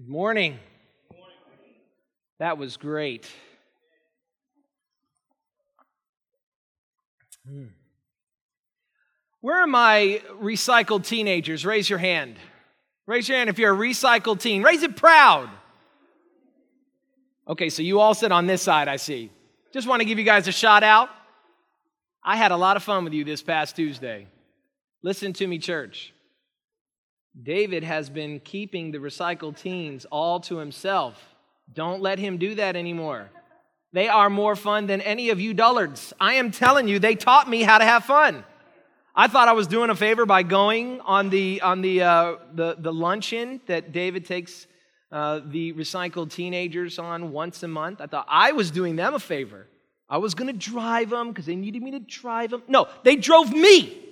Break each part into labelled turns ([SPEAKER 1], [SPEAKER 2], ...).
[SPEAKER 1] Good morning. That was great. Hmm. Where are my recycled teenagers? Raise your hand. Raise your hand if you're a recycled teen. Raise it proud. Okay, so you all sit on this side, I see. Just want to give you guys a shout out. I had a lot of fun with you this past Tuesday. Listen to me, church. David has been keeping the recycled teens all to himself. Don't let him do that anymore. They are more fun than any of you dullards. I am telling you, they taught me how to have fun. I thought I was doing a favor by going on the on the uh, the, the luncheon that David takes uh, the recycled teenagers on once a month. I thought I was doing them a favor. I was going to drive them because they needed me to drive them. No, they drove me.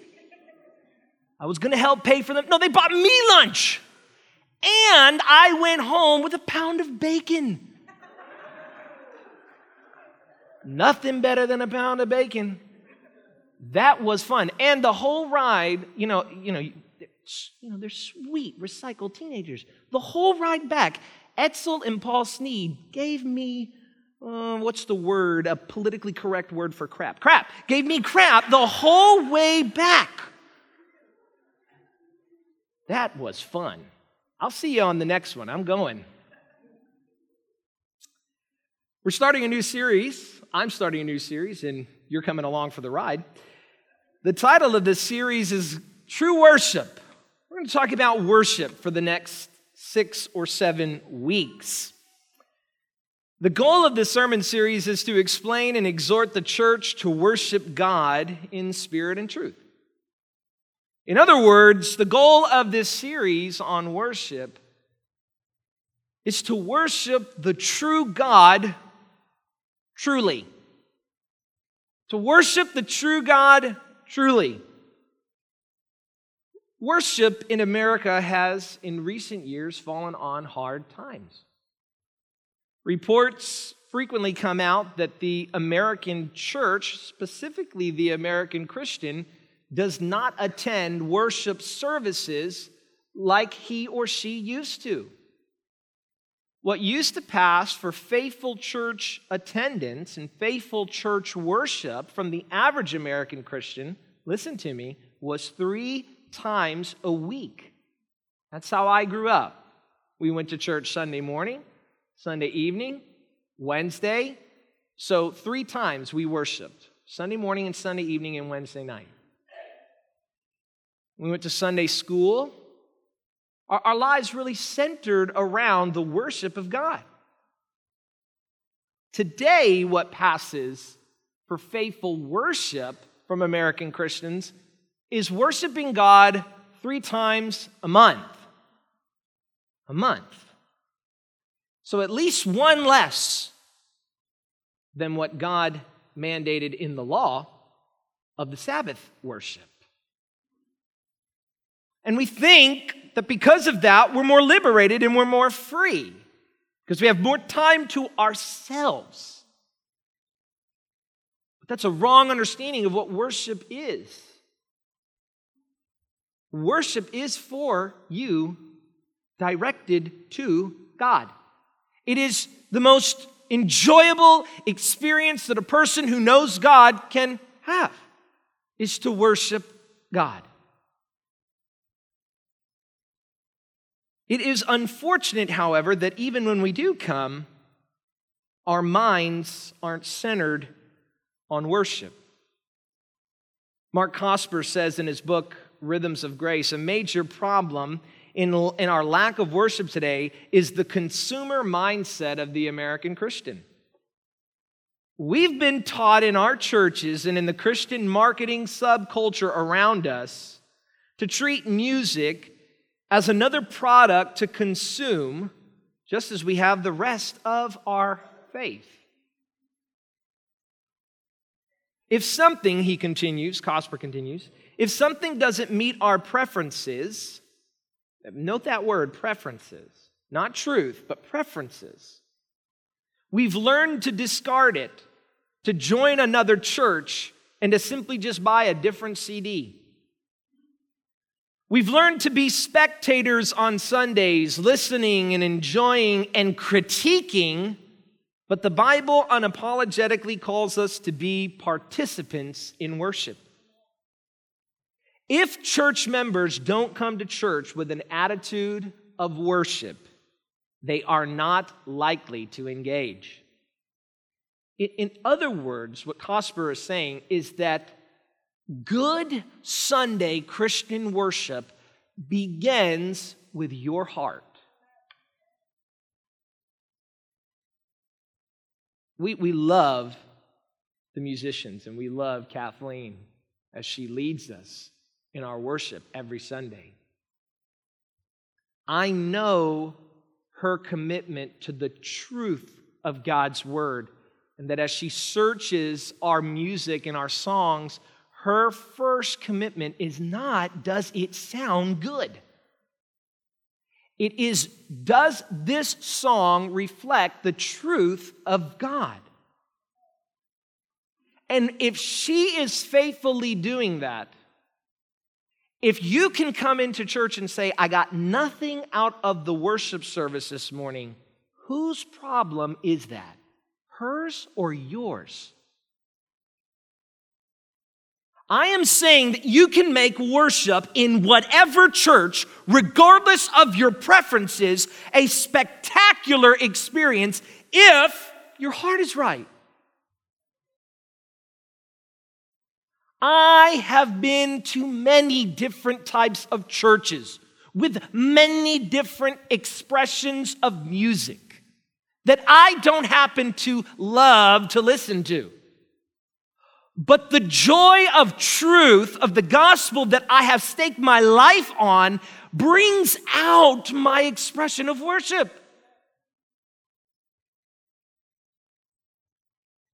[SPEAKER 1] I was going to help pay for them. No, they bought me lunch. And I went home with a pound of bacon. Nothing better than a pound of bacon. That was fun. And the whole ride, you know, you know, you know, they're sweet, recycled teenagers. The whole ride back, Etzel and Paul Sneed gave me, uh, what's the word, a politically correct word for crap? Crap. Gave me crap the whole way back. That was fun. I'll see you on the next one. I'm going. We're starting a new series. I'm starting a new series, and you're coming along for the ride. The title of this series is True Worship. We're going to talk about worship for the next six or seven weeks. The goal of this sermon series is to explain and exhort the church to worship God in spirit and truth. In other words, the goal of this series on worship is to worship the true God truly. To worship the true God truly. Worship in America has, in recent years, fallen on hard times. Reports frequently come out that the American church, specifically the American Christian, does not attend worship services like he or she used to. What used to pass for faithful church attendance and faithful church worship from the average American Christian, listen to me, was three times a week. That's how I grew up. We went to church Sunday morning, Sunday evening, Wednesday. So, three times we worshiped Sunday morning and Sunday evening and Wednesday night. We went to Sunday school. Our, our lives really centered around the worship of God. Today, what passes for faithful worship from American Christians is worshiping God three times a month. A month. So at least one less than what God mandated in the law of the Sabbath worship. And we think that because of that, we're more liberated and we're more free because we have more time to ourselves. But that's a wrong understanding of what worship is. Worship is for you directed to God. It is the most enjoyable experience that a person who knows God can have is to worship God. It is unfortunate, however, that even when we do come, our minds aren't centered on worship. Mark Cosper says in his book, Rhythms of Grace, a major problem in, in our lack of worship today is the consumer mindset of the American Christian. We've been taught in our churches and in the Christian marketing subculture around us to treat music as another product to consume, just as we have the rest of our faith. If something, he continues, Cosper continues, if something doesn't meet our preferences, note that word, preferences, not truth, but preferences. We've learned to discard it, to join another church, and to simply just buy a different CD. We've learned to be spectators on Sundays, listening and enjoying and critiquing, but the Bible unapologetically calls us to be participants in worship. If church members don't come to church with an attitude of worship, they are not likely to engage. In other words, what Cosper is saying is that good Sunday Christian worship begins with your heart. We, we love the musicians and we love Kathleen as she leads us in our worship every Sunday. I know her commitment to the truth of God's word, and that as she searches our music and our songs, her first commitment is not, does it sound good? It is, does this song reflect the truth of God? And if she is faithfully doing that, if you can come into church and say, I got nothing out of the worship service this morning, whose problem is that? Hers or yours? I am saying that you can make worship in whatever church, regardless of your preferences, a spectacular experience if your heart is right. I have been to many different types of churches with many different expressions of music that I don't happen to love to listen to. But the joy of truth of the gospel that I have staked my life on brings out my expression of worship.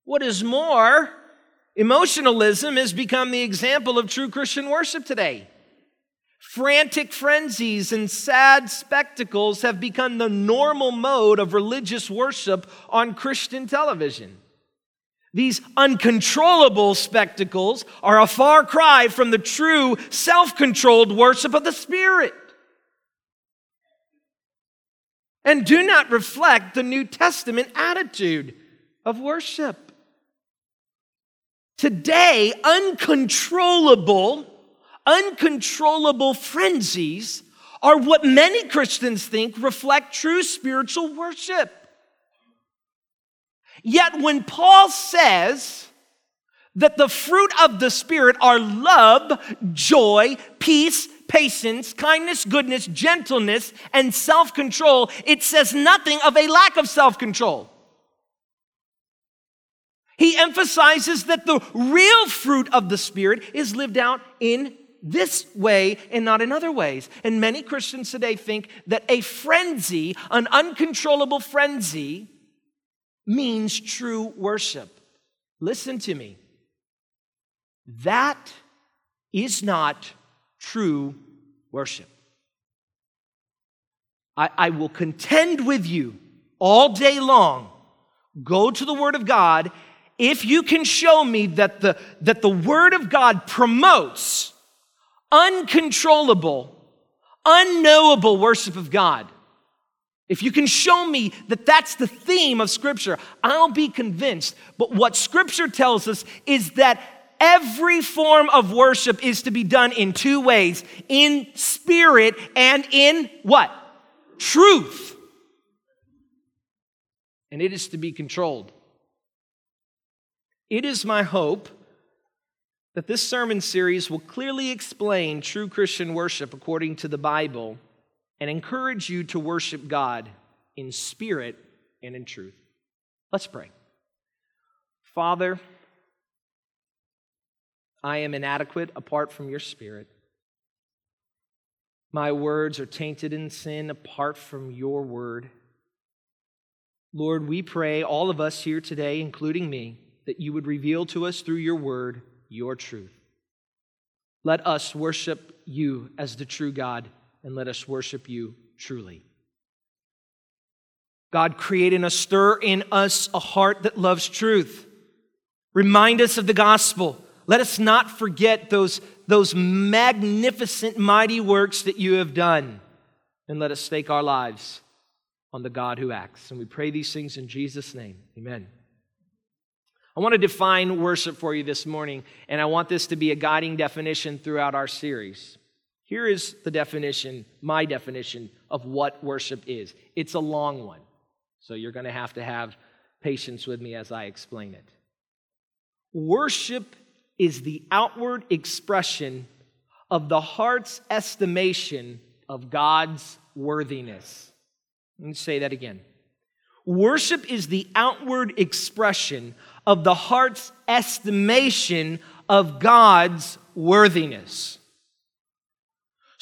[SPEAKER 1] What is more, Emotionalism has become the example of true Christian worship today. Frantic frenzies and sad spectacles have become the normal mode of religious worship on Christian television. These uncontrollable spectacles are a far cry from the true self controlled worship of the Spirit and do not reflect the New Testament attitude of worship. Today, uncontrollable, uncontrollable frenzies are what many Christians think reflect true spiritual worship. Yet, when Paul says that the fruit of the Spirit are love, joy, peace, patience, kindness, goodness, gentleness, and self control, it says nothing of a lack of self control. He emphasizes that the real fruit of the Spirit is lived out in this way and not in other ways. And many Christians today think that a frenzy, an uncontrollable frenzy, means true worship. Listen to me. That is not true worship. I, I will contend with you all day long. Go to the Word of God if you can show me that the, that the Word of God promotes uncontrollable, unknowable worship of God, if you can show me that that's the theme of Scripture, I'll be convinced. But what Scripture tells us is that every form of worship is to be done in two ways in spirit and in what? Truth. And it is to be controlled. It is my hope that this sermon series will clearly explain true Christian worship according to the Bible and encourage you to worship God in spirit and in truth. Let's pray. Father, I am inadequate apart from your spirit. My words are tainted in sin apart from your word. Lord, we pray, all of us here today, including me, that you would reveal to us through your word your truth. Let us worship you as the true God, and let us worship you truly. God, create in us, stir in us a heart that loves truth. Remind us of the gospel. Let us not forget those, those magnificent, mighty works that you have done. And let us stake our lives on the God who acts. And we pray these things in Jesus' name. Amen. I want to define worship for you this morning, and I want this to be a guiding definition throughout our series. Here is the definition, my definition of what worship is. It's a long one, so you're going to have to have patience with me as I explain it. Worship is the outward expression of the heart's estimation of God's worthiness. Let me say that again. Worship is the outward expression of the heart's estimation of God's worthiness.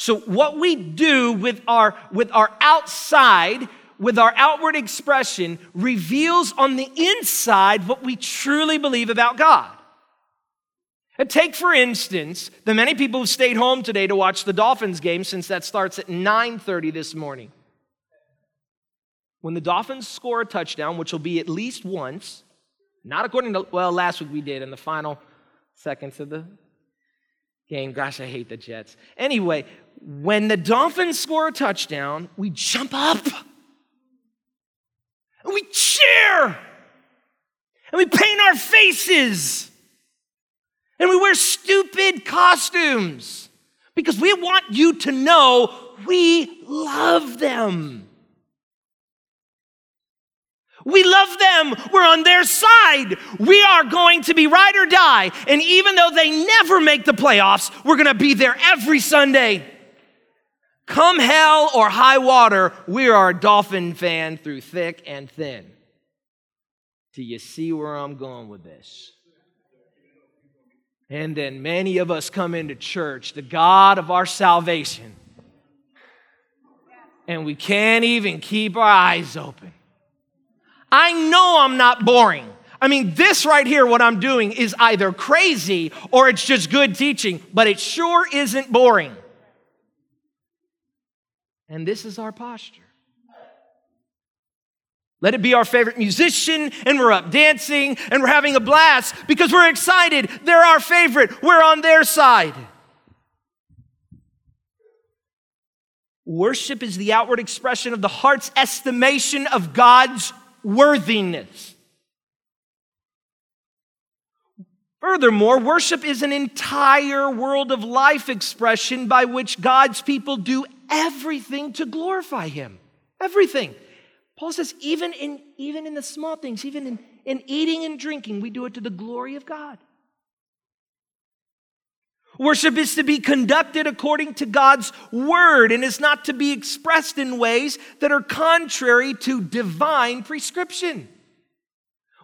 [SPEAKER 1] So, what we do with our, with our outside, with our outward expression, reveals on the inside what we truly believe about God. And take, for instance, the many people who stayed home today to watch the Dolphins game since that starts at 9:30 this morning. When the Dolphins score a touchdown, which will be at least once, not according to, well, last week we did in the final seconds of the game. Gosh, I hate the Jets. Anyway, when the Dolphins score a touchdown, we jump up and we cheer and we paint our faces and we wear stupid costumes because we want you to know we love them. We love them. We're on their side. We are going to be ride or die. And even though they never make the playoffs, we're going to be there every Sunday. Come hell or high water, we are a Dolphin fan through thick and thin. Do you see where I'm going with this? And then many of us come into church, the God of our salvation, and we can't even keep our eyes open. I know I'm not boring. I mean, this right here, what I'm doing, is either crazy or it's just good teaching, but it sure isn't boring. And this is our posture. Let it be our favorite musician, and we're up dancing, and we're having a blast because we're excited. They're our favorite, we're on their side. Worship is the outward expression of the heart's estimation of God's worthiness. Furthermore, worship is an entire world of life expression by which God's people do everything to glorify Him. Everything. Paul says, even in, even in the small things, even in, in eating and drinking, we do it to the glory of God. Worship is to be conducted according to God's word and is not to be expressed in ways that are contrary to divine prescription.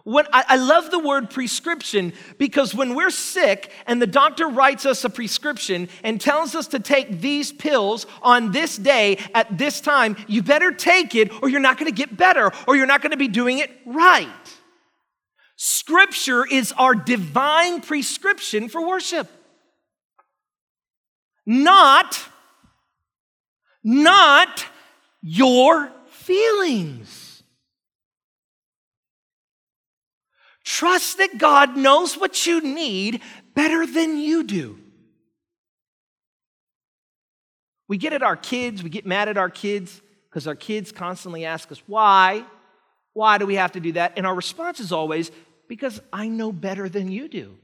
[SPEAKER 1] When, I, I love the word prescription because when we're sick and the doctor writes us a prescription and tells us to take these pills on this day at this time, you better take it or you're not going to get better or you're not going to be doing it right. Scripture is our divine prescription for worship not, not your feelings. Trust that God knows what you need better than you do. We get at our kids, we get mad at our kids because our kids constantly ask us, why? Why do we have to do that? And our response is always, because I know better than you do.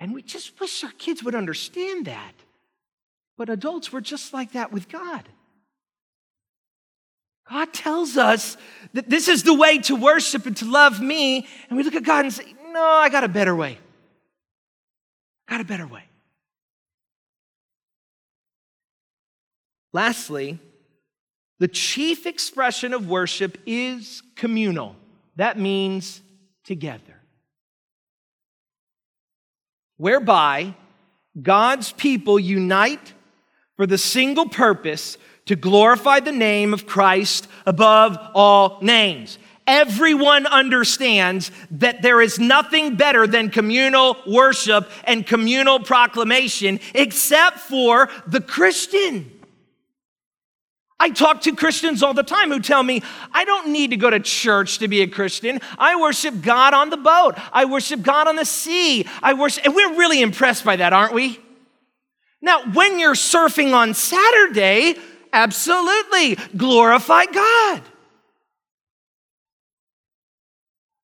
[SPEAKER 1] And we just wish our kids would understand that. But adults, we're just like that with God. God tells us that this is the way to worship and to love me. And we look at God and say, No, I got a better way. Got a better way. Lastly, the chief expression of worship is communal. That means together whereby God's people unite for the single purpose to glorify the name of Christ above all names. Everyone understands that there is nothing better than communal worship and communal proclamation except for the Christian. I talk to Christians all the time who tell me, I don't need to go to church to be a Christian. I worship God on the boat, I worship God on the sea. I worship, and we're really impressed by that, aren't we? Now, when you're surfing on Saturday, absolutely glorify God.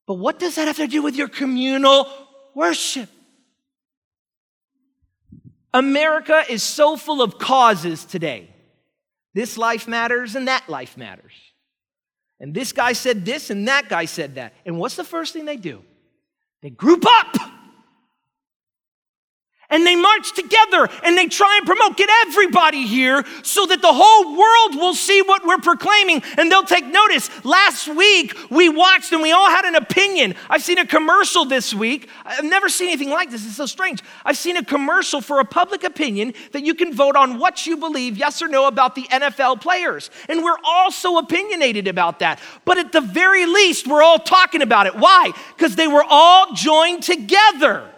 [SPEAKER 1] But what does that have to do with your communal worship? America is so full of causes today. This life matters and that life matters. And this guy said this and that guy said that. And what's the first thing they do? They group up and they march together and they try and promote, get everybody here so that the whole world will see what we're proclaiming and they'll take notice. Last week, we watched and we all had an opinion. I've seen a commercial this week. I've never seen anything like this. It's so strange. I've seen a commercial for a public opinion that you can vote on what you believe, yes or no, about the NFL players. And we're all so opinionated about that. But at the very least, we're all talking about it. Why? Because they were all joined together.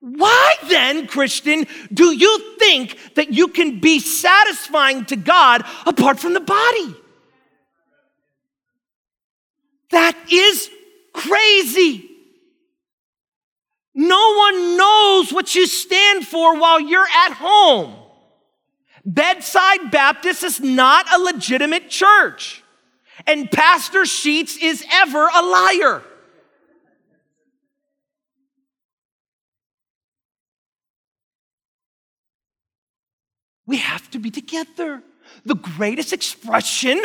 [SPEAKER 1] Why then, Christian, do you think that you can be satisfying to God apart from the body? That is crazy. No one knows what you stand for while you're at home. Bedside Baptist is not a legitimate church, and Pastor Sheets is ever a liar. We have to be together. The greatest expression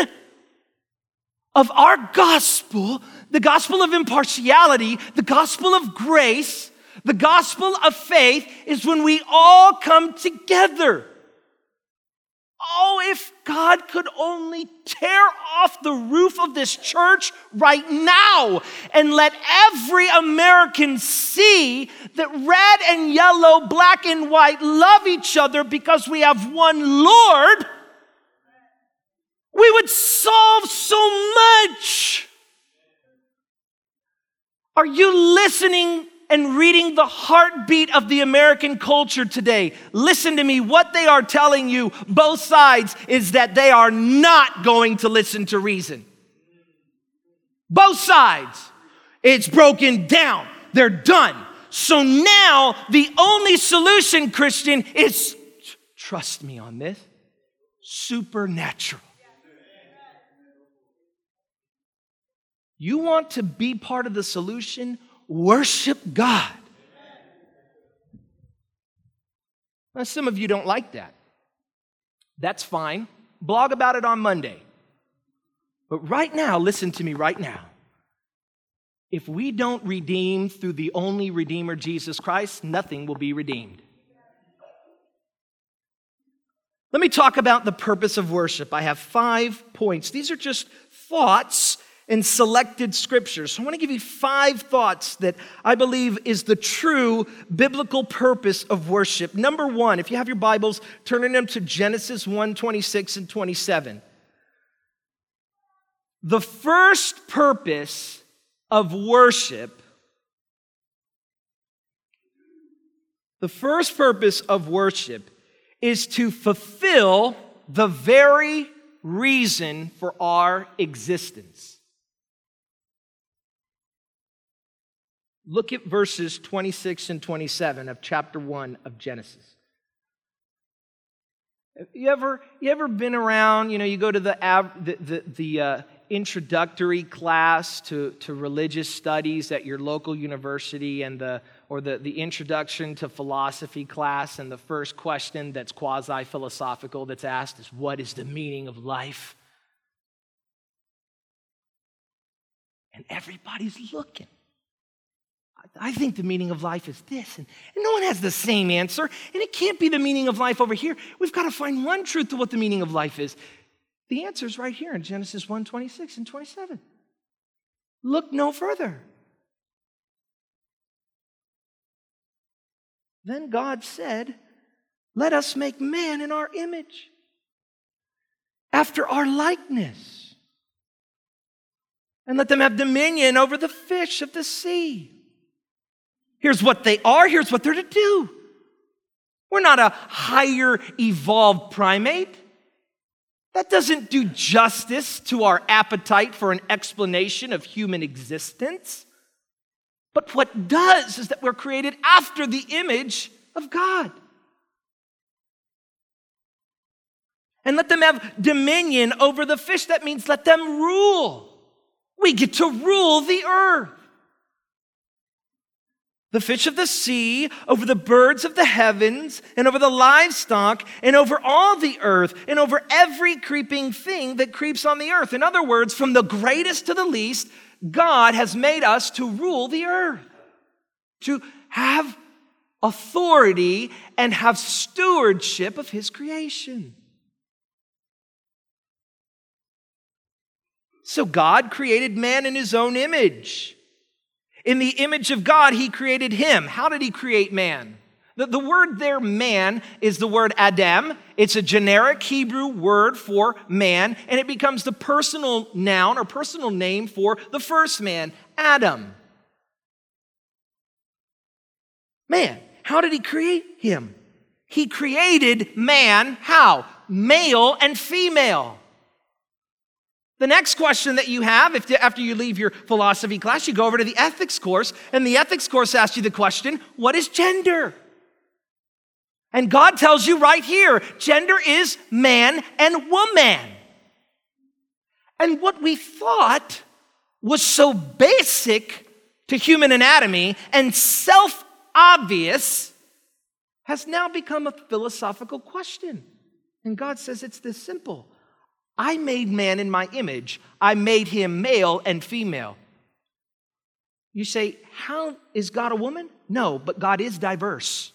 [SPEAKER 1] of our gospel, the gospel of impartiality, the gospel of grace, the gospel of faith, is when we all come together. Oh, if God could only tear off the roof of this church right now and let every American see that red and yellow, black and white love each other because we have one Lord, we would solve so much. Are you listening and reading the heartbeat of the American culture today, listen to me. What they are telling you, both sides, is that they are not going to listen to reason. Both sides. It's broken down. They're done. So now the only solution, Christian, is trust me on this supernatural. You want to be part of the solution? Worship God. Now, some of you don't like that. That's fine. Blog about it on Monday. But right now, listen to me right now. If we don't redeem through the only Redeemer, Jesus Christ, nothing will be redeemed. Let me talk about the purpose of worship. I have five points. These are just thoughts in selected scriptures. So I want to give you five thoughts that I believe is the true biblical purpose of worship. Number one, if you have your Bibles, turning them to Genesis 1 26 and 27. The first purpose of worship, the first purpose of worship is to fulfill the very reason for our existence. Look at verses 26 and 27 of chapter 1 of Genesis. You ever, you ever been around, you know, you go to the, the, the, the uh, introductory class to, to religious studies at your local university and the, or the, the introduction to philosophy class, and the first question that's quasi philosophical that's asked is, What is the meaning of life? And everybody's looking. I think the meaning of life is this. And, and, no one has the same answer. And it can't be the meaning of life over here. We've got to find one truth to what the meaning of life is. The answer is right here in Genesis 1 26 and 27. Look no further. Then God said, Let us make man in our image, after our likeness, and let them have dominion over the fish of the sea Here's what they are, here's what they're to do. We're not a higher evolved primate. That doesn't do justice to our appetite for an explanation of human existence. But what does is that we're created after the image of God. And let them have dominion over the fish. That means let them rule. We get to rule the earth the fish of the sea, over the birds of the heavens, and over the livestock, and over all the earth, and over every creeping thing that creeps on the earth. In other words, from the greatest to the least, God has made us to rule the earth, to have authority and have stewardship of His creation. So God created man in His own image. In the image of God, he created him. How did he create man? The, the word there, man, is the word Adam. It's a generic Hebrew word for man, and it becomes the personal noun or personal name for the first man, Adam. Man, how did he create him? He created man, how? Male and female. The next question that you have, if after you leave your philosophy class, you go over to the ethics course, and the ethics course asks you the question what is gender? And God tells you right here gender is man and woman. And what we thought was so basic to human anatomy and self obvious has now become a philosophical question. And God says it's this simple I made man in my image, I made him male and female. You say, How is God a woman? No, but God is diverse.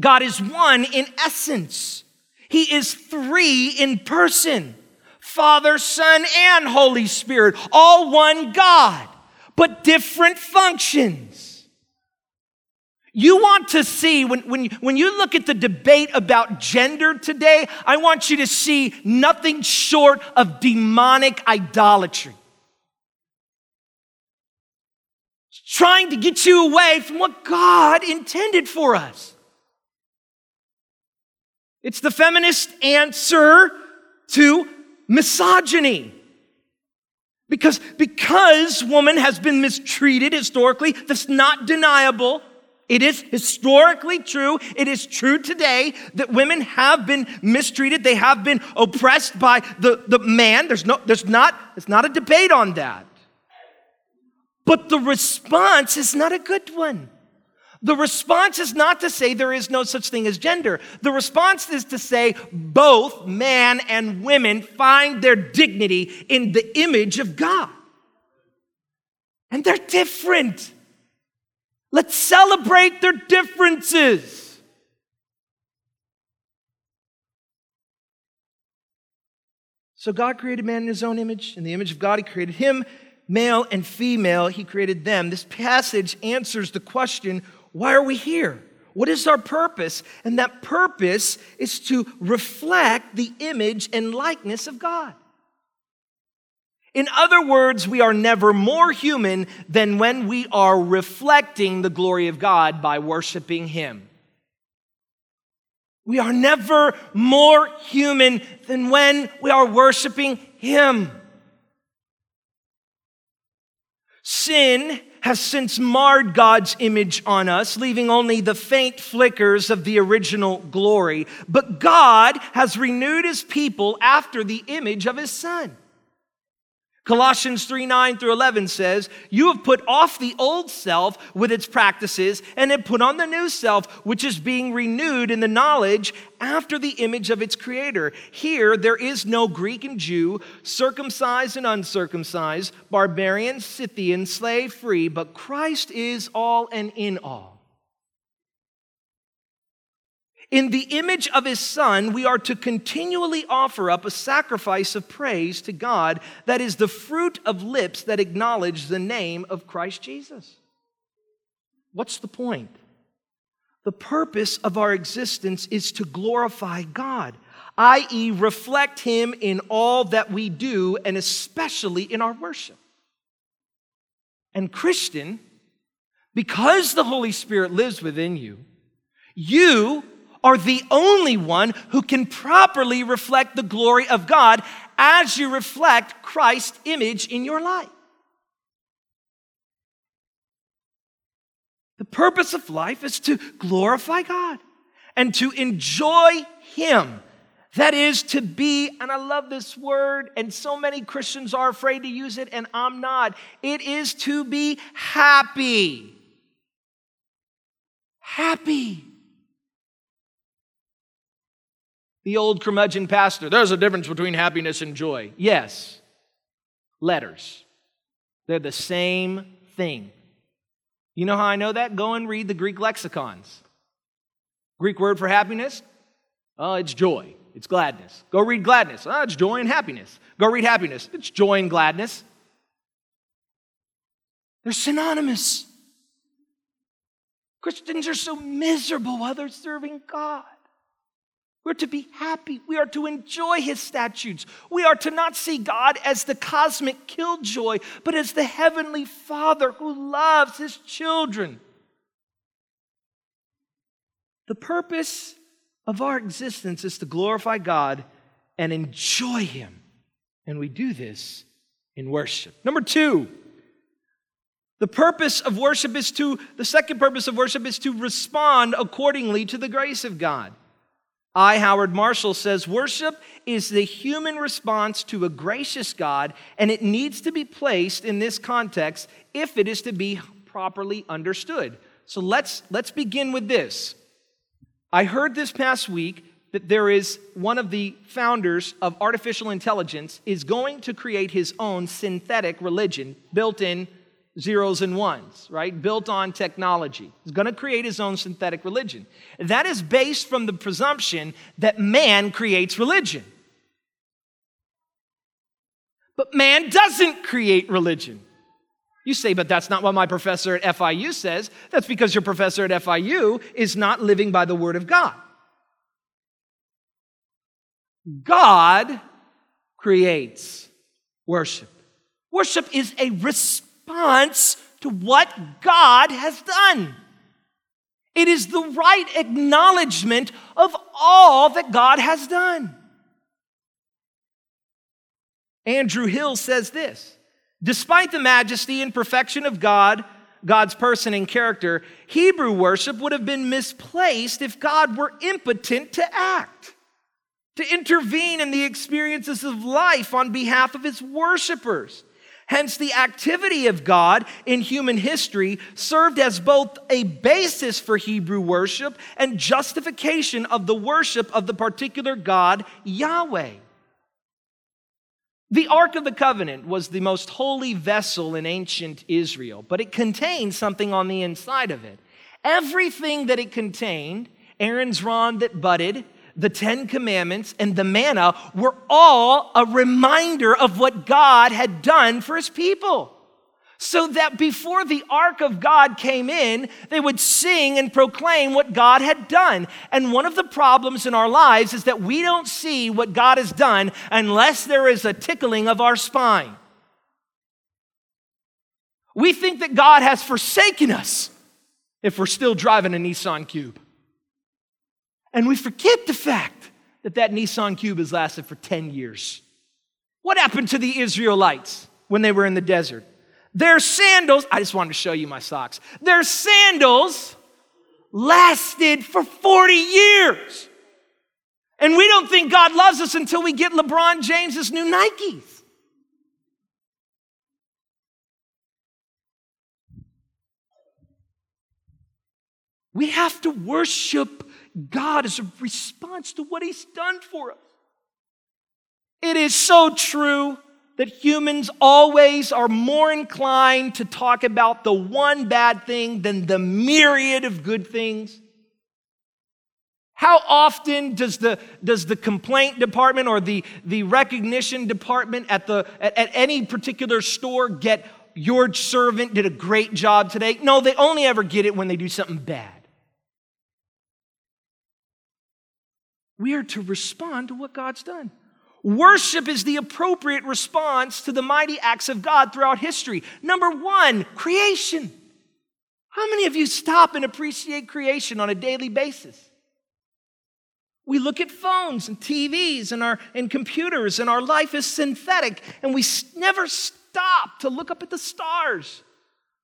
[SPEAKER 1] God is one in essence. He is three in person Father, Son, and Holy Spirit, all one God, but different functions. You want to see, when, when, when you look at the debate about gender today, I want you to see nothing short of demonic idolatry. It's trying to get you away from what God intended for us. It's the feminist answer to misogyny. Because, because woman has been mistreated historically, that's not deniable. It is historically true. It is true today that women have been mistreated. They have been oppressed by the, the man. There's no, there's not, it's not a debate on that. But the response is not a good one. The response is not to say there is no such thing as gender. The response is to say both man and women find their dignity in the image of God. And they're different. Let's celebrate their differences. So God created man in his own image. In the image of God, he created him, male and female, he created them. This passage answers the question why are we here? What is our purpose? And that purpose is to reflect the image and likeness of God. In other words, we are never more human than when we are reflecting the glory of God by worshiping Him. We are never more human than when we are worshiping Him. Sin has since marred God's image on us, leaving only the faint flickers of the original glory. But God has renewed His people after the image of His Son. Colossians 3 9 through 11 says, You have put off the old self with its practices and have put on the new self, which is being renewed in the knowledge after the image of its creator. Here, there is no Greek and Jew, circumcised and uncircumcised, barbarian, Scythian, slave free, but Christ is all and in all. In the image of his son, we are to continually offer up a sacrifice of praise to God that is the fruit of lips that acknowledge the name of Christ Jesus. What's the point? The purpose of our existence is to glorify God, i.e., reflect him in all that we do and especially in our worship. And, Christian, because the Holy Spirit lives within you, you are the only one who can properly reflect the glory of God as you reflect Christ's image in your life. The purpose of life is to glorify God and to enjoy Him. That is to be, and I love this word, and so many Christians are afraid to use it, and I'm not. It is to be happy. Happy. The old curmudgeon pastor, there's a difference between happiness and joy. Yes, letters. They're the same thing. You know how I know that? Go and read the Greek lexicons. Greek word for happiness? Oh, it's joy. It's gladness. Go read gladness. Oh, it's joy and happiness. Go read happiness. It's joy and gladness. They're synonymous. Christians are so miserable while they're serving God. We're to be happy. We are to enjoy his statutes. We are to not see God as the cosmic killjoy, but as the heavenly Father who loves his children. The purpose of our existence is to glorify God and enjoy him. And we do this in worship. Number two, the purpose of worship is to, the second purpose of worship is to respond accordingly to the grace of God. I, Howard Marshall, says worship is the human response to a gracious God, and it needs to be placed in this context if it is to be properly understood. So let's, let's begin with this. I heard this past week that there is one of the founders of artificial intelligence is going to create his own synthetic religion built in zeros and ones, right? Built on technology. He's going to create his own synthetic religion. That is based from the presumption that man creates religion. But man doesn't create religion. You say, but that's not what my professor at FIU says. That's because your professor at FIU is not living by the word of God. God creates worship. Worship is a response response to what God has done. It is the right acknowledgement of all that God has done. Andrew Hill says this Despite the majesty and perfection of God, God's person and character, Hebrew worship would have been misplaced if God were impotent to act, to intervene in the experiences of life on behalf of his worshipers. Hence, the activity of God in human history served as both a basis for Hebrew worship and justification of the worship of the particular God, Yahweh. The Ark of the Covenant was the most holy vessel in ancient Israel, but it contained something on the inside of it. Everything that it contained, Aaron's rod that budded, the Ten Commandments, and the manna were all a reminder of what God had done for his people. So that before the ark of God came in, they would sing and proclaim what God had done. And one of the problems in our lives is that we don't see what God has done unless there is a tickling of our spine. We think that God has forsaken us if we're still driving a Nissan Cube. And we forget the fact that that Nissan Cube has lasted for 10 years. What happened to the Israelites when they were in the desert? Their sandals, I just wanted to show you my socks. Their sandals lasted for 40 years. And we don't think God loves us until we get LeBron James's new Nikes. We have to worship God is a response to what He's done for us. It is so true that humans always are more inclined to talk about the one bad thing than the myriad of good things. How often does the, does the complaint department or the, the recognition department at, the, at, at any particular store get your servant did a great job today? No, they only ever get it when they do something bad. We are to respond to what God's done. Worship is the appropriate response to the mighty acts of God throughout history. Number one, creation. How many of you stop and appreciate creation on a daily basis? We look at phones and TVs and, our, and computers, and our life is synthetic, and we never stop to look up at the stars.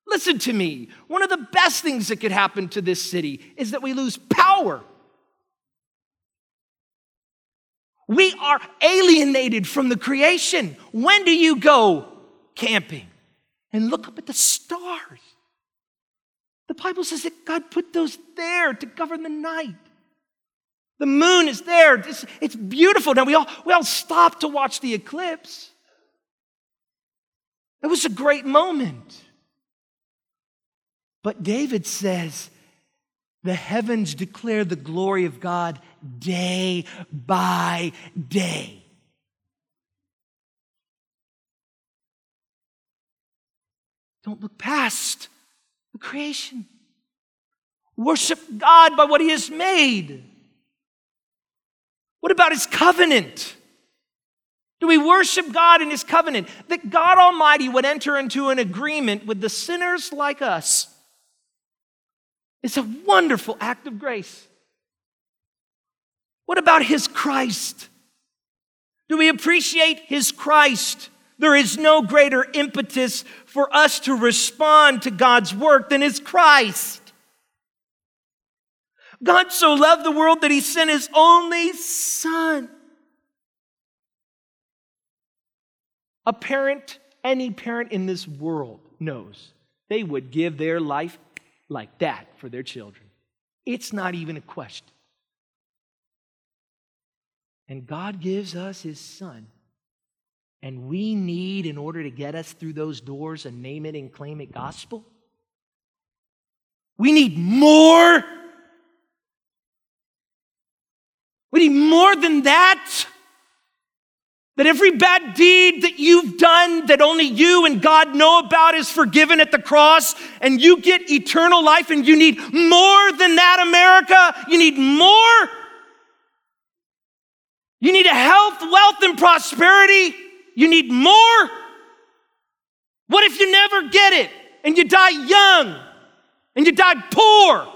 [SPEAKER 1] Listen to me. One of the best things that could happen to this city is that we lose power. We are alienated from the creation. When do you go camping and look up at the stars? The Bible says that God put those there to govern the night. The moon is there. It's, it's beautiful. Now, we all, we all stopped to watch the eclipse. It was a great moment. But David says, the heavens declare the glory of God day by day. Don't look past the creation. Worship God by what He has made. What about His covenant? Do we worship God in His covenant? That God Almighty would enter into an agreement with the sinners like us. It's a wonderful act of grace. What about His Christ? Do we appreciate His Christ? There is no greater impetus for us to respond to God's work than His Christ. God so loved the world that He sent His only Son. A parent, any parent in this world knows they would give their life like that for their children. It's not even a question. And God gives us His Son. And we need, in order to get us through those doors, a name it and claim it gospel. We need more. We need more than that. That every bad deed that you've done that only you and God know about is forgiven at the cross, and you get eternal life, and you need more than that, America. You need more. You need a health, wealth, and prosperity. You need more. What if you never get it and you die young and you die poor?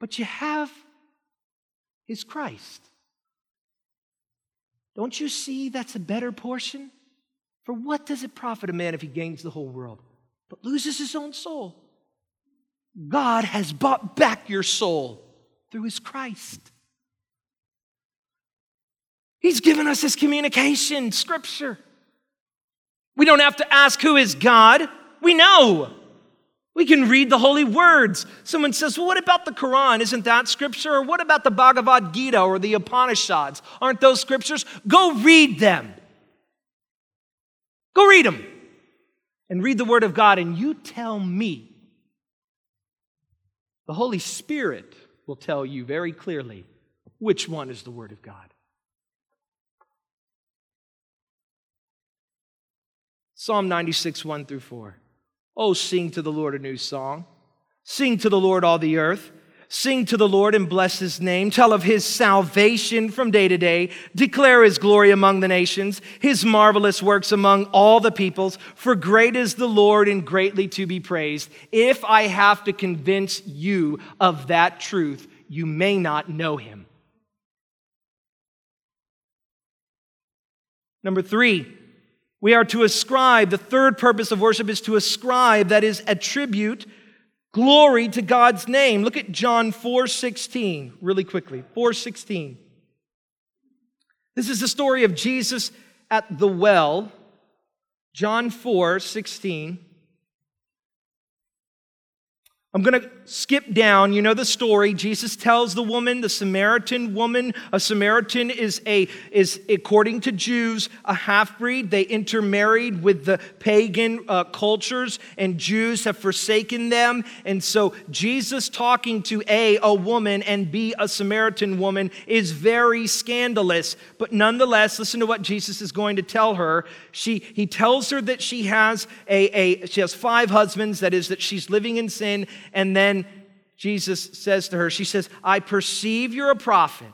[SPEAKER 1] But you have His Christ. Don't you see that's a better portion? For what does it profit a man if he gains the whole world but loses his own soul? God has bought back your soul through His Christ. He's given us His communication, Scripture. We don't have to ask who is God. We know. We can read the holy words. Someone says, Well, what about the Quran? Isn't that scripture? Or what about the Bhagavad Gita or the Upanishads? Aren't those scriptures? Go read them. Go read them and read the Word of God, and you tell me. The Holy Spirit will tell you very clearly which one is the Word of God. Psalm 96, 1 through 4. Oh, sing to the Lord a new song. Sing to the Lord all the earth. Sing to the Lord and bless his name. Tell of his salvation from day to day. Declare his glory among the nations, his marvelous works among all the peoples. For great is the Lord and greatly to be praised. If I have to convince you of that truth, you may not know him. Number three, we are to ascribe, the third purpose of worship is to ascribe, that is, attribute glory to God's name. Look at John 4 16, really quickly. 4 16. This is the story of Jesus at the well. John 4 16. I'm going to skip down. You know the story. Jesus tells the woman, the Samaritan woman, a Samaritan is a is according to Jews a half breed. They intermarried with the pagan uh, cultures, and Jews have forsaken them. And so Jesus talking to a a woman and b a Samaritan woman is very scandalous. But nonetheless, listen to what Jesus is going to tell her. She he tells her that she has a, a she has five husbands. That is that she's living in sin and then Jesus says to her, She says, I perceive you're a prophet.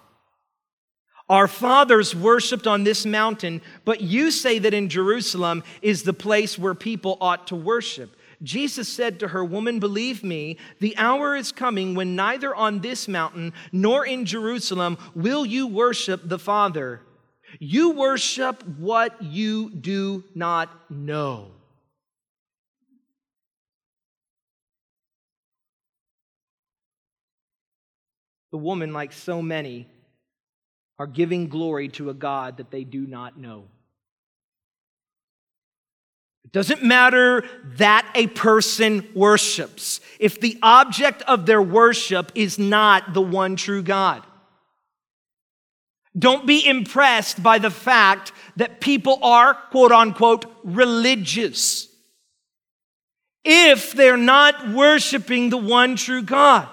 [SPEAKER 1] Our fathers worshiped on this mountain, but you say that in Jerusalem is the place where people ought to worship. Jesus said to her, Woman, believe me, the hour is coming when neither on this mountain nor in Jerusalem will you worship the Father. You worship what you do not know. The woman, like so many, are giving glory to a God that they do not know. It doesn't matter that a person worships if the object of their worship is not the one true God. Don't be impressed by the fact that people are, quote unquote, religious if they're not worshiping the one true God.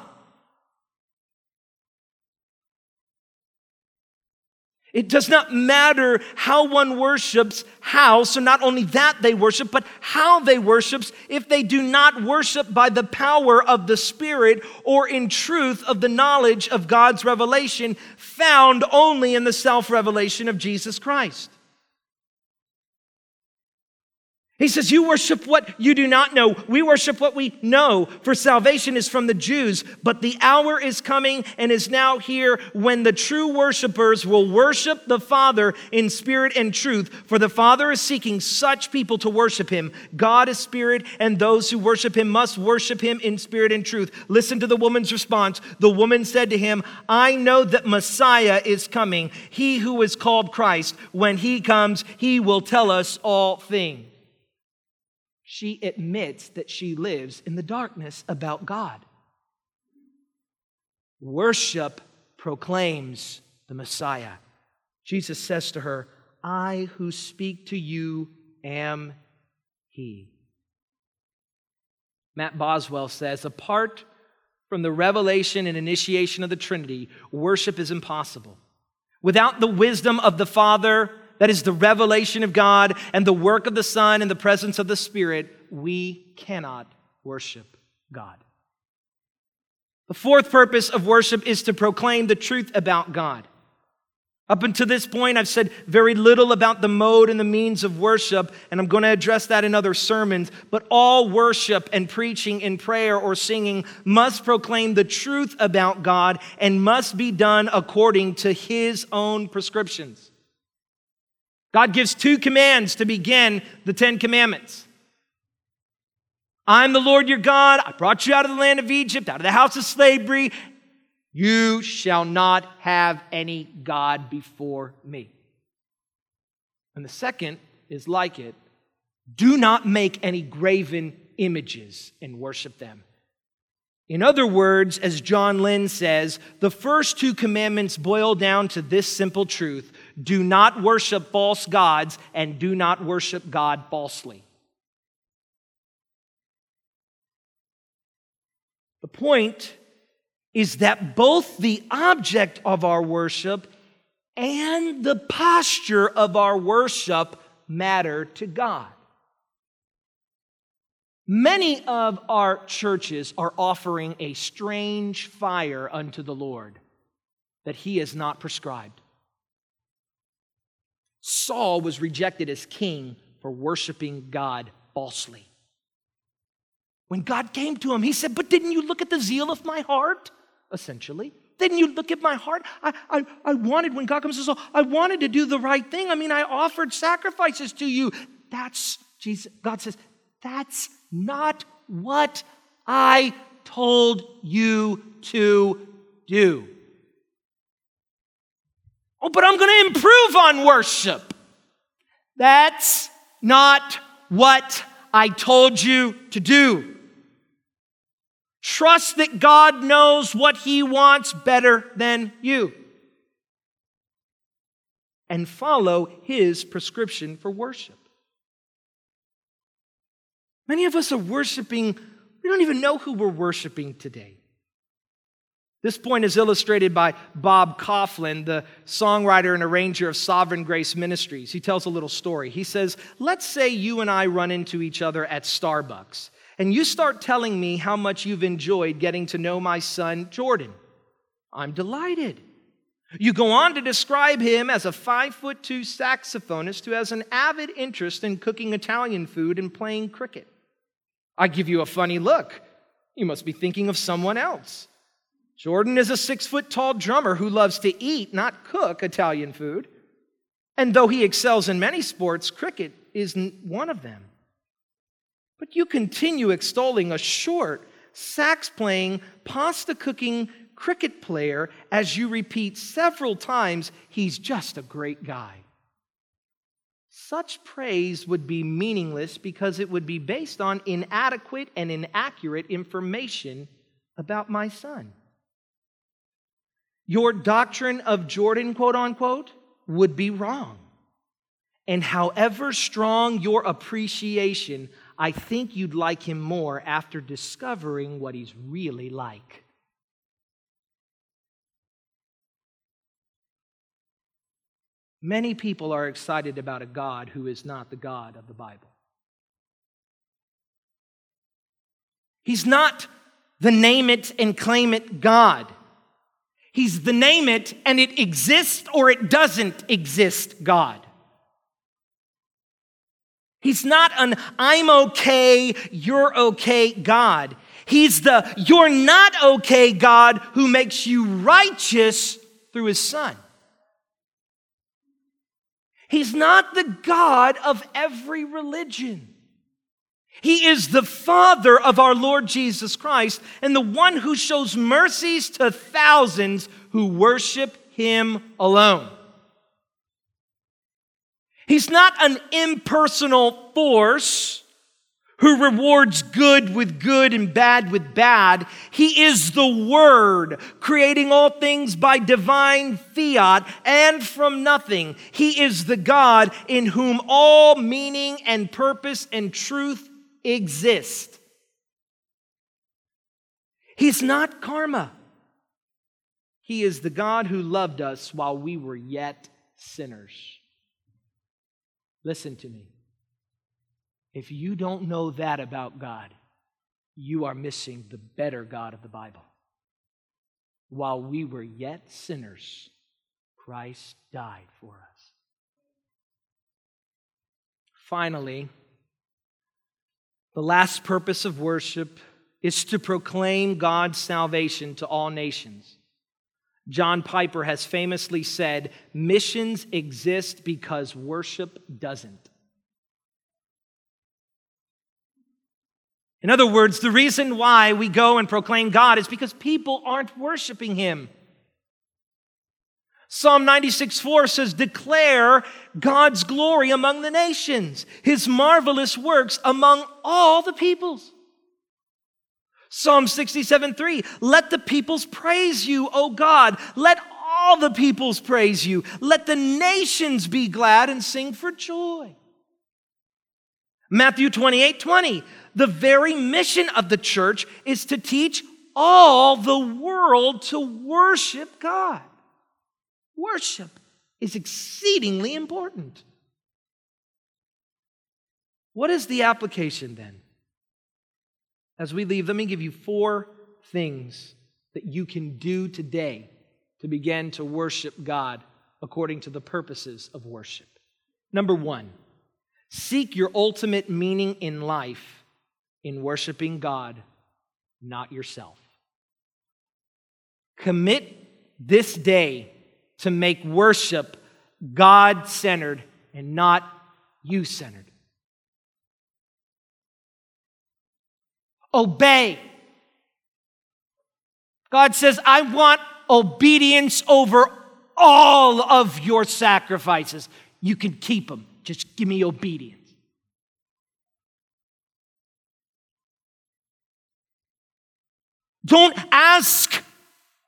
[SPEAKER 1] It does not matter how one worships, how, so not only that they worship, but how they worship, if they do not worship by the power of the Spirit or in truth of the knowledge of God's revelation found only in the self revelation of Jesus Christ. He says, You worship what you do not know. We worship what we know, for salvation is from the Jews. But the hour is coming and is now here when the true worshipers will worship the Father in spirit and truth. For the Father is seeking such people to worship him. God is spirit, and those who worship him must worship him in spirit and truth. Listen to the woman's response. The woman said to him, I know that Messiah is coming, he who is called Christ. When he comes, he will tell us all things she admits that she lives in the darkness about God. Worship proclaims the Messiah. Jesus says to her, I who speak to you am He. Matt Boswell says, apart from the revelation and initiation of the Trinity, worship is impossible. Without the wisdom of the Father, that is the revelation of God and the work of the Son and the presence of the Spirit, we cannot worship God. The fourth purpose of worship is to proclaim the truth about God. Up until this point, I've said very little about the mode and the means of worship, and I'm going to address that in other sermons. But all worship and preaching and prayer or singing must proclaim the truth about God and must be done according to His own prescriptions. God gives two commands to begin the Ten Commandments. I'm the Lord your God. I brought you out of the land of Egypt, out of the house of slavery. You shall not have any God before me. And the second is like it do not make any graven images and worship them. In other words, as John Lynn says, the first two commandments boil down to this simple truth do not worship false gods and do not worship God falsely. The point is that both the object of our worship and the posture of our worship matter to God. Many of our churches are offering a strange fire unto the Lord that He has not prescribed. Saul was rejected as king for worshiping God falsely. When God came to him, he said, But didn't you look at the zeal of my heart? Essentially. Didn't you look at my heart? I, I, I wanted, when God comes to Saul, I wanted to do the right thing. I mean, I offered sacrifices to you. That's, Jesus, God says, that's not what I told you to do. Oh, but I'm going to improve on worship. That's not what I told you to do. Trust that God knows what He wants better than you. And follow His prescription for worship. Many of us are worshiping, we don't even know who we're worshiping today. This point is illustrated by Bob Kauflin, the songwriter and arranger of Sovereign Grace Ministries. He tells a little story. He says, Let's say you and I run into each other at Starbucks, and you start telling me how much you've enjoyed getting to know my son, Jordan. I'm delighted. You go on to describe him as a five foot two saxophonist who has an avid interest in cooking Italian food and playing cricket. I give you a funny look. You must be thinking of someone else. Jordan is a six foot tall drummer who loves to eat, not cook, Italian food. And though he excels in many sports, cricket isn't one of them. But you continue extolling a short, sax playing, pasta cooking cricket player as you repeat several times, he's just a great guy. Such praise would be meaningless because it would be based on inadequate and inaccurate information about my son. Your doctrine of Jordan, quote unquote, would be wrong. And however strong your appreciation, I think you'd like him more after discovering what he's really like. Many people are excited about a God who is not the God of the Bible. He's not the name it and claim it God. He's the name it and it exists or it doesn't exist God. He's not an I'm okay, you're okay God. He's the you're not okay God who makes you righteous through his son. He's not the God of every religion. He is the Father of our Lord Jesus Christ and the one who shows mercies to thousands who worship Him alone. He's not an impersonal force who rewards good with good and bad with bad. He is the Word, creating all things by divine fiat and from nothing. He is the God in whom all meaning and purpose and truth exist. He's not karma. He is the God who loved us while we were yet sinners. Listen to me. If you don't know that about God, you are missing the better God of the Bible. While we were yet sinners, Christ died for us. Finally, the last purpose of worship is to proclaim God's salvation to all nations. John Piper has famously said, Missions exist because worship doesn't. In other words, the reason why we go and proclaim God is because people aren't worshiping Him. Psalm 96 4 says, Declare God's glory among the nations, his marvelous works among all the peoples. Psalm 67 3, let the peoples praise you, O God. Let all the peoples praise you. Let the nations be glad and sing for joy. Matthew 28 20, the very mission of the church is to teach all the world to worship God. Worship is exceedingly important. What is the application then? As we leave, let me give you four things that you can do today to begin to worship God according to the purposes of worship. Number one, seek your ultimate meaning in life in worshiping God, not yourself. Commit this day to make worship God centered and not you centered. Obey. God says, I want obedience over all of your sacrifices. You can keep them. Just give me obedience. Don't ask,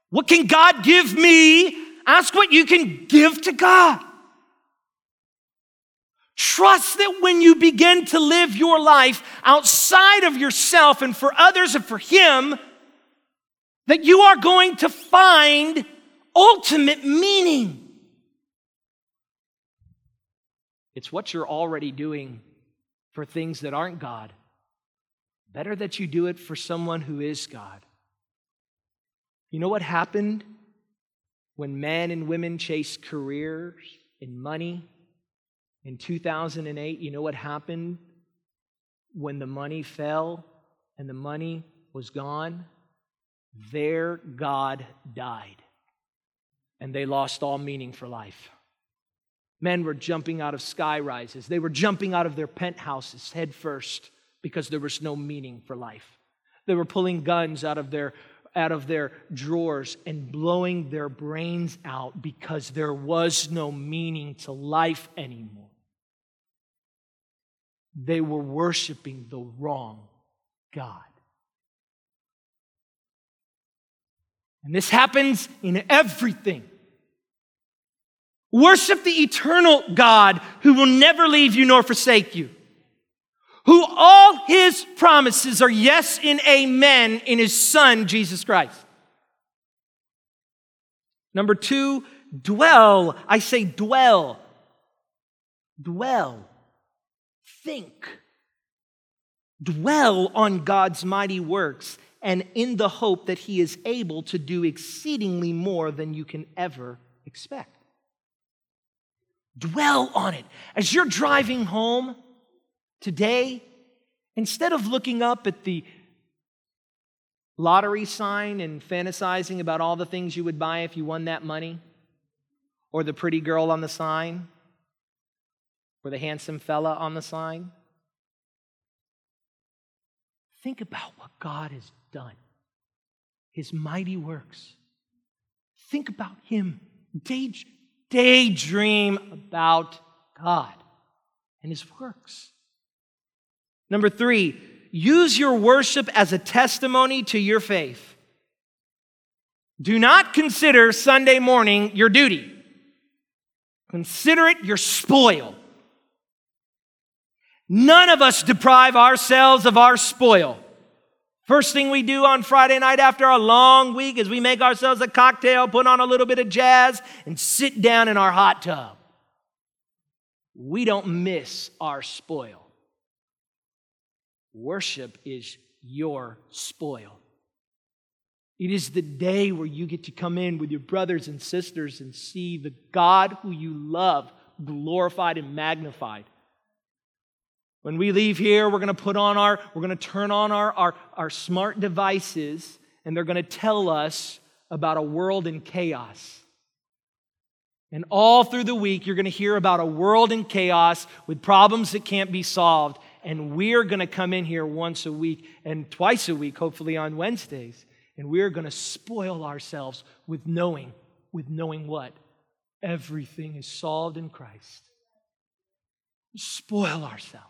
[SPEAKER 1] what can God give me? Ask what you can give to God. Trust that when you begin to live your life outside of yourself and for others and for Him, that you are going to find ultimate meaning. It's what you're already doing for things that aren't God. Better that you do it for someone who is God. You know what happened when men and women chased careers and money in 2008, you know what happened when the money fell and the money was gone, their God died. And they lost all meaning for life. Men were jumping out of sky rises. They were jumping out of their penthouses head first because there was no meaning for life. They were pulling guns out of their out of their drawers and blowing their brains out because there was no meaning to life anymore. They were worshiping the wrong God. And this happens in everything. Worship the eternal God who will never leave you nor forsake you, who all his promises are yes and amen in his Son, Jesus Christ. Number two, dwell. I say dwell. Dwell. Think. Dwell on God's mighty works and in the hope that he is able to do exceedingly more than you can ever expect. Dwell on it. As you're driving home today, instead of looking up at the lottery sign and fantasizing about all the things you would buy if you won that money, or the pretty girl on the sign, or the handsome fella on the sign, think about what God has done, His mighty works. Think about Him. Day, daydream about God and His works. Number three, use your worship as a testimony to your faith. Do not consider Sunday morning your duty. Consider it your spoil. None of us deprive ourselves of our spoil. First thing we do on Friday night after a long week is we make ourselves a cocktail, put on a little bit of jazz, and sit down in our hot tub. We don't miss our spoil. Worship is your spoil. It is the day where you get to come in with your brothers and sisters and see the God who you love glorified and magnified. When we leave here, we're going to put on our, we're going to turn on our, our, our smart devices, and they're going to tell us about a world in chaos. And all through the week, you're going to hear about a world in chaos with problems that can't be solved. And we're going to come in here once a week and twice a week, hopefully on Wednesdays. And we're going to spoil ourselves with knowing, with knowing what? Everything is solved in Christ. Spoil ourselves.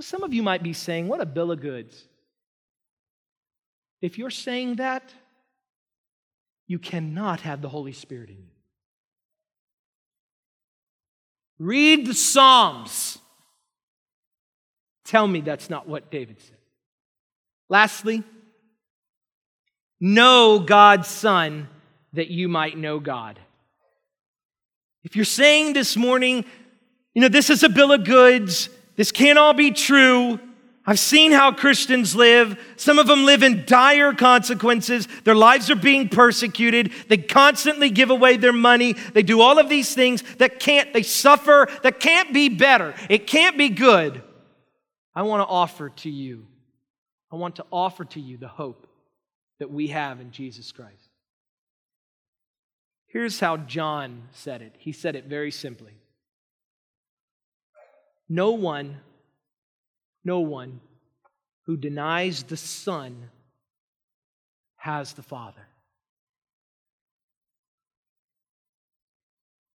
[SPEAKER 1] Some of you might be saying, What a bill of goods. If you're saying that, you cannot have the Holy Spirit in you. Read the Psalms. Tell me that's not what David said. Lastly, know God's Son that you might know God. If you're saying this morning, you know, this is a bill of goods, this can't all be true. I've seen how Christians live. Some of them live in dire consequences. Their lives are being persecuted. They constantly give away their money. They do all of these things that can't, they suffer, that can't be better. It can't be good. I want to offer to you, I want to offer to you the hope that we have in Jesus Christ. Here's how John said it. He said it very simply no one, no one who denies the Son has the Father.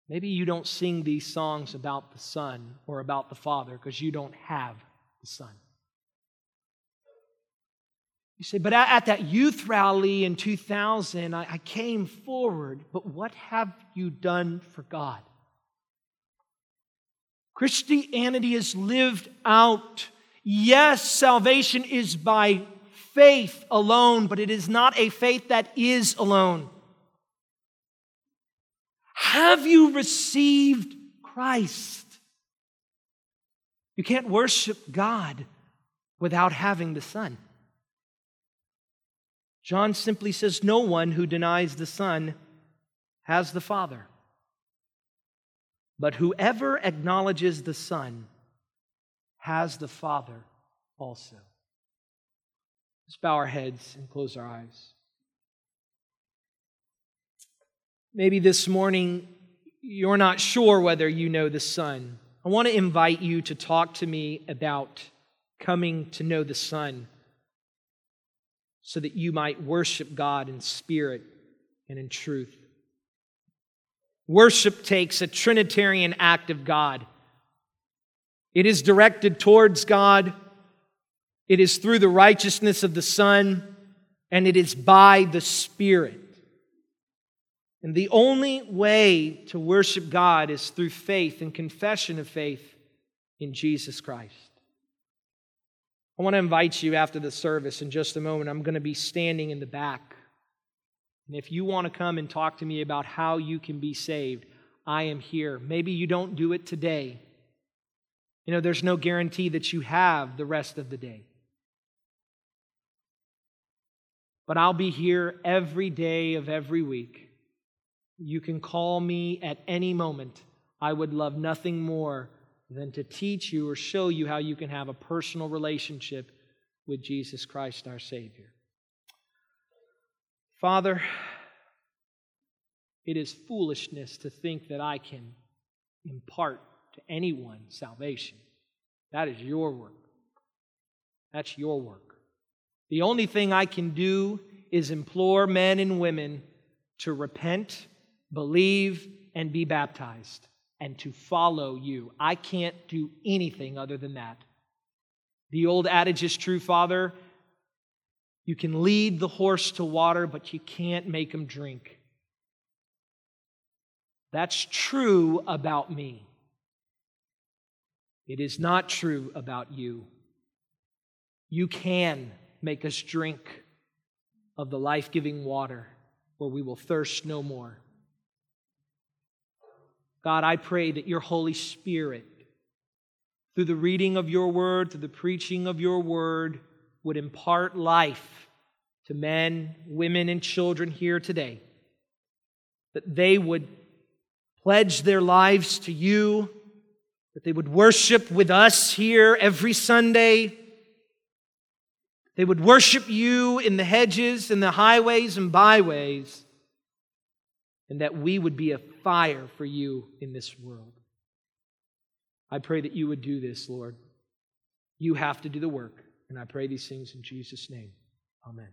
[SPEAKER 1] Maybe you don't sing these songs about the Son or about the Father because you don't have the Son. You say, but at that youth rally in 2000, I, came forward, but what have you done for God? Christianity is lived out. Yes, salvation is by faith alone, but it is not a faith that is alone. Have you received Christ? You can't worship God without having the Son. John simply says, No one who denies the Son has the Father. But whoever acknowledges the Son has the Father also. Let's bow our heads and close our eyes. Maybe this morning you're not sure whether you know the Son. I want to invite you to talk to me about coming to know the Son so that you might worship God in spirit and in truth. Worship takes a Trinitarian act of God. It is directed towards God, it is through the righteousness of the Son, and it is by the Spirit. And the only way to worship God is through faith and confession of faith in Jesus Christ. I want to invite you after the service in just a moment. I'm going to be standing in the back. And if you want to come and talk to me about how you can be saved, I am here. Maybe you don't do it today. You know, there's no guarantee that you have the rest of the day. But I'll be here every day of every week. You can call me at any moment. I would love nothing more than to teach you or show you how you can have a personal relationship with Jesus Christ, our Savior. Father, it is foolishness to think that I can impart to anyone salvation. That is your work. That's your work. The only thing I can do is implore men and women to repent, believe, and be baptized and to follow you. I can't do anything other than that. The old adage is true, Father. You can lead the horse to water, but you can't make him drink. That's true about me. It is not true about you. You can make us drink of the life giving water where we will thirst no more. God, I pray that your Holy Spirit, through the reading of your word, through the preaching of your word, would impart life to men, women, and children here today. That they would pledge their lives to you, that they would worship with us here every Sunday. They would worship you in the hedges and the highways and byways and that we would be a fire for you in this world. I pray that you would do this, Lord. You have to do the work, and I pray these things in Jesus' name. Amen.